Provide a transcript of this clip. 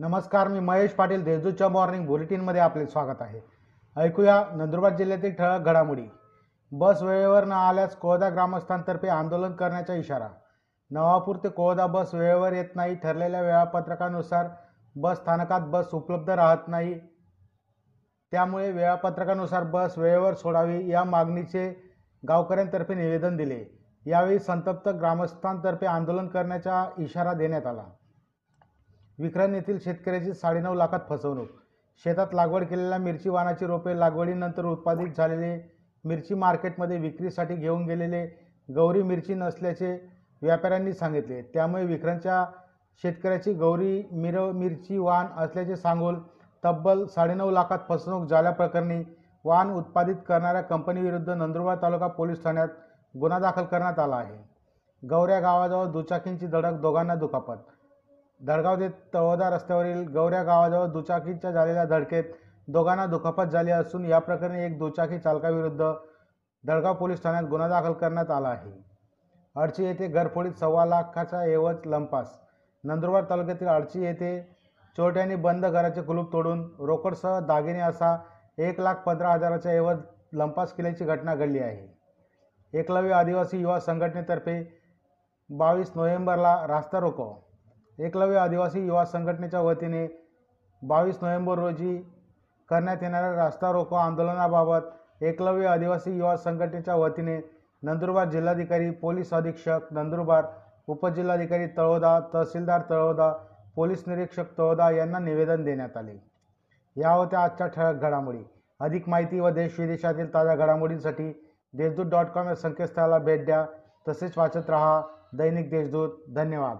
नमस्कार मी महेश पाटील देजूच्या मॉर्निंग बुलेटिनमध्ये आपले स्वागत आहे. ऐकूया नंदुरबार जिल्ह्यातील ठळक घडामोडी. बस वेळेवर न आल्यास कोळदा ग्रामस्थांतर्फे आंदोलन करण्याचा इशारा. नवापूर ते कोळदा बस वेळेवर येत नाही ठरलेल्या वेळापत्रकानुसार बस स्थानकात बस उपलब्ध राहत नाही. त्यामुळे वेळापत्रकानुसार बस वेळेवर सोडावी या मागणीचे गावकऱ्यांतर्फे निवेदन दिले. यावेळी संतप्त ग्रामस्थांतर्फे आंदोलन करण्याचा इशारा देण्यात आला. विक्रम येथील शेतकऱ्याची साडेनऊ लाखात फसवणूक. शेतात लागवड केलेल्या मिरची वाणाची रोपे लागवडीनंतर उत्पादित झालेले मिरची मार्केटमध्ये विक्रीसाठी घेऊन गेलेले गौरी मिरची नसल्याचे व्यापाऱ्यांनी सांगितले. त्यामुळे विक्रांतच्या शेतकऱ्याची गौरी मिर मिरची वाण असल्याचे सांगून तब्बल साडेनऊ लाखात फसवणूक झाल्याप्रकरणी वाण उत्पादित करणाऱ्या कंपनीविरुद्ध नंदुरबार तालुका पोलीस ठाण्यात गुन्हा दाखल करण्यात आला आहे. गौऱ्या गावाजवळ दुचाकींची धडक दोघांना दुखापत धडगाव ते तळोदा रस्त्यावरील गौऱ्या गावाजवळ दुचाकीच्या झालेल्या धडकेत दोघांना दुखापत झाली असून या प्रकरणी एक दुचाकी चालकाविरुद्ध धडगाव पोलीस ठाण्यात गुन्हा दाखल करण्यात आला आहे. अडची येथे घरफोडीत सव्वा लाखाचा एवज लंपास. नंदुरबार तालुक्यातील अडची येथे चोरट्यांनी बंद घराचे कुलूप तोडून रोकडसह दागिने असा एक लाख पंधरा हजाराचा एवज लंपास केल्याची घटना घडली आहे. एकलव्य आदिवासी युवा संघटनेतर्फे बावीस नोव्हेंबरला रास्ता रोको. एकलव्य आदिवासी युवा संघटनेच्या वतीने बावीस नोव्हेंबर रोजी करण्यात येणाऱ्या रास्ता रोको आंदोलनाबाबत एकलव्य आदिवासी युवा संघटनेच्या वतीने नंदुरबार जिल्हाधिकारी पोलीस अधीक्षक नंदुरबार उपजिल्हाधिकारी तळोदा तहसीलदार तळोदा पोलीस निरीक्षक तळोदा यांना निवेदन देण्यात आले. या होत्या आजच्या ठळक घडामोडी. अधिक माहिती व देश विदेशातील ताज्या घडामोडींसाठी देशदूत डॉट कॉम या संकेतस्थळाला भेट द्या. तसेच वाचत रहा दैनिक देशदूत. धन्यवाद.